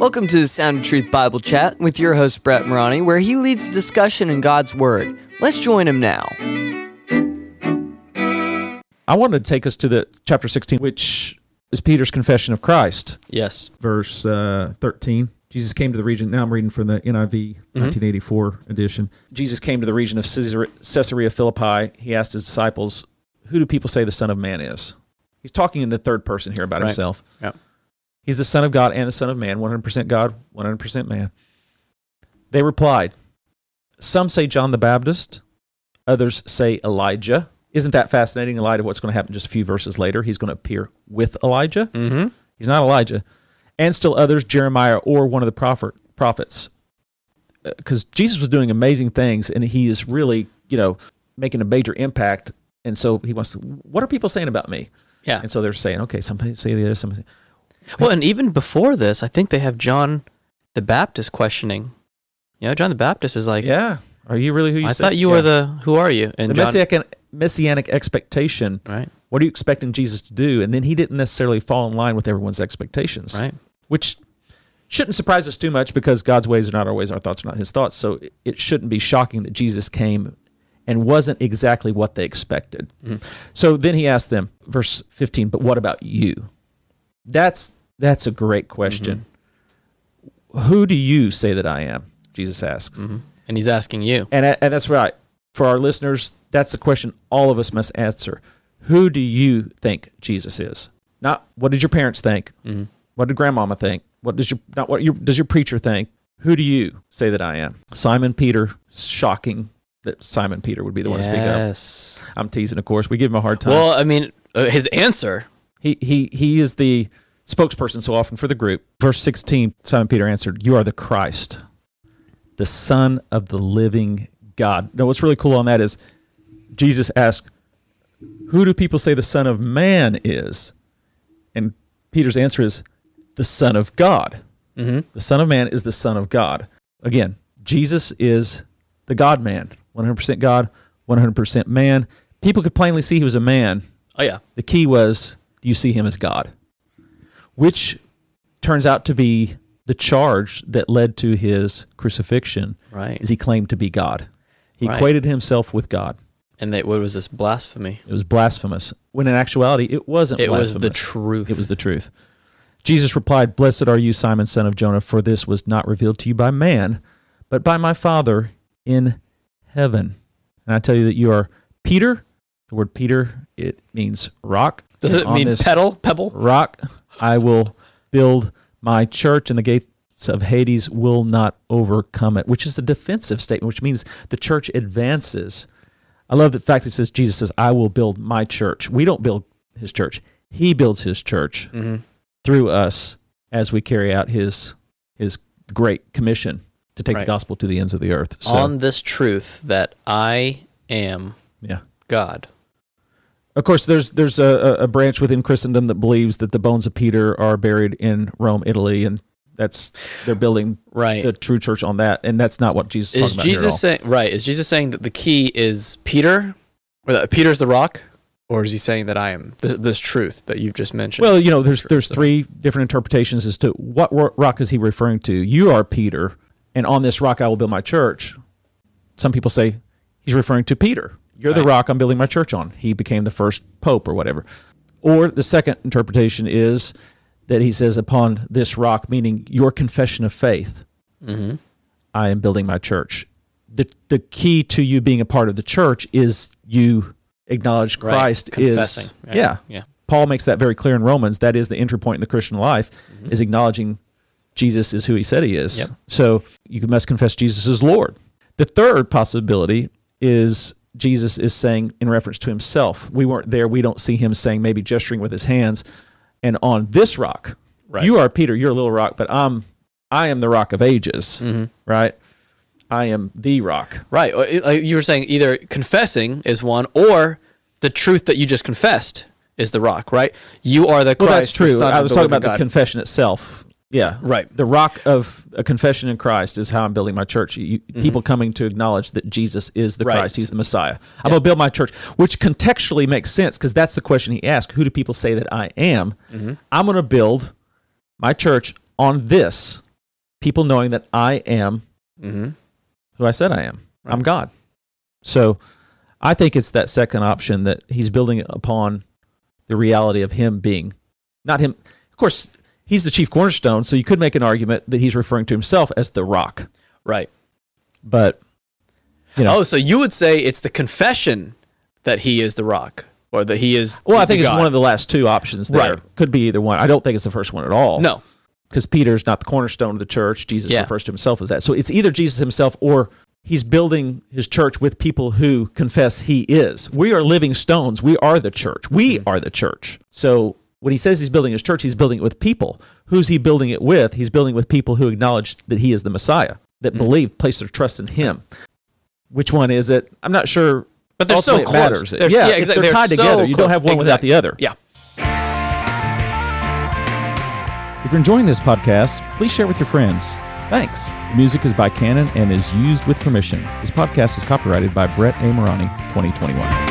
Welcome to the Sound of Truth Bible Chat with your host, Brett Morani, where he leads discussion in God's Word. Let's join him now. I wanted to take us to the chapter 16, which is Peter's confession of Christ, Yes. verse uh, 13. Jesus came to the region. Now I'm reading from the NIV 1984 edition. Jesus came to the region of Caesarea Caesarea Philippi. He asked his disciples, "Who do people say the Son of Man is?" He's talking in the third person here about Right. himself. Yep. He's the Son of God and the Son of Man, 100% God, 100% man. They replied, Some say John the Baptist, others say Elijah. Isn't that fascinating in light of what's going to happen just a few verses later? He's going to appear with Elijah. Mm-hmm. He's not Elijah. And still others, Jeremiah or one of the prophet, prophets. Because Jesus was doing amazing things and he is really, you know, making a major impact. And so he wants to, what are people saying about me? Yeah. And so they're saying, okay, some say this, some say, Well, and even before this, I think they have John the Baptist questioning. You know, John the Baptist is like, yeah, are you really who you I said? thought you Yeah. were the, who are you? And the John, messianic, messianic expectation. right, What are you expecting Jesus to do? And then he didn't necessarily fall in line with everyone's expectations. right. which shouldn't surprise us too much because God's ways are not our ways, our thoughts are not his thoughts. So it- shouldn't be shocking that Jesus came and wasn't exactly what they expected. Mhm. So then he asked them, verse 15, but what about you? That's that's a great question. Who do you say that I am? Jesus asks. hmm And he's asking you. And, and that's right. For our listeners, that's a question all of us must answer. Who do you think Jesus is? Not what did your parents think? hmm What did grandmama think? What does your not what your, does your preacher think? Who do you say that I am? Simon Peter. Shocking that Simon Peter would be the one to speak up. Yes. I'm teasing, of course. We give him a hard time. Well, I mean, uh, his answer. He he he is the spokesperson so often for the group. Verse 16, Simon Peter answered, "You are the Christ, the Son of the living God." Now, what's really cool on that is Jesus asked, "Who do people say the Son of Man is?" And Peter's answer is, "The Son of God." Mm-hmm. The Son of Man is the Son of God. Again, Jesus is the God man, 100% God, 100% man. People could plainly see he was a man. Oh yeah. The key was, you see him as God? Which turns out to be the charge that led to his crucifixion Right. is he claimed to be God. He Right. equated himself with God. And that what was this blasphemy? It was blasphemous. When in actuality, it wasn't It was the truth. It was the truth. Jesus replied, Blessed are you, Simon, son of Jonah, for this was not revealed to you by man, but by my Father in heaven. And I tell you that you are Peter. The word Peter, it means rock. Does And it mean pedal? Pebble? rock I will build my church, and the gates of Hades will not overcome it, which is a defensive statement, which means the church advances. I love the fact it says Jesus says, I will build my church. We don't build his church. He builds his church Mm-hmm. through us as we carry out his his great commission to take Right. the gospel to the ends of the earth. So On this truth that I am yeah. God. Of course, there's there's a, a branch within Christendom that believes that the bones of Peter are buried in Rome, Italy, and that's they're building Right. the true church on that, and that's not what Jesus is is talking about here at all. Jesus saying right? Is Jesus saying that the key is Peter, or that Peter's the rock, or is he saying that I am this, this truth that you've just mentioned? Well, you know, there's there's three different interpretations as to what rock is he referring to. You are Peter, and on this rock I will build my church. Some people say he's referring to Peter. You're the rock I'm building my church on. He became the first pope or whatever. Or the second interpretation is that he says upon this rock, meaning your confession of faith, Mhm. I am building my church. The the key to you being a part of the church is you acknowledge Right. Christ confessing. is right? yeah. yeah. Paul makes that very clear in Romans. That is the entry point in the Christian life Mhm. is acknowledging Jesus is who he said he is. Yep. So you must confess Jesus is Lord. The third possibility is Jesus is saying in reference to himself. We weren't there. We don't see him saying maybe gesturing with his hands. And on this rock, Right. you are Peter, you're a little rock, but I'm I am the rock of ages, hmm right? I am the rock. Right. You were saying, either confessing is one, or the truth that you just confessed is the rock. Right. You are the Christ. Well, that's true. I was talking about God. the confession itself. Yeah. Right. The rock of a confession in Christ is how I'm building my church. You, Mhm. People coming to acknowledge that Jesus is the Right. Christ. He's the Messiah. I'm going to build my church, which contextually makes sense because that's the question he asked. Who do people say that I am? Mhm. I'm going to build my church on this, people knowing that I am Mm-hmm. who I said I am. I'm God. So I think it's that second option that he's building upon the reality of him being not him. Of course, he's the chief cornerstone, so you could make an argument that he's referring to himself as the rock. Right. But you know, Oh, so you would say it's the confession that he is the rock, or that he is. well, I think it's God. one of the last two options there. Right. Could be either one. I don't think it's the first one at all. No. because Peter's not the cornerstone of the church. Jesus Yeah. refers to himself as that. So it's either Jesus himself or he's building his church with people who confess he is. We are living stones. We are the church. We Mm-hmm. are the church. So when he says he's building his church, he's building it with people. Who's he building it with? He's building with people who acknowledge that he is the Messiah, that Mm-hmm. believe, place their trust in him. Which one is it? I'm not sure. But they're so close. matters. They're- yeah, yeah, exactly. They're They're tied so together. You don't have one without the other. Yeah. If you're enjoying this podcast, please share with your friends. Thanks. The music is by Canon and is used with permission. This podcast is copyrighted by Brett A. Morani, 2021.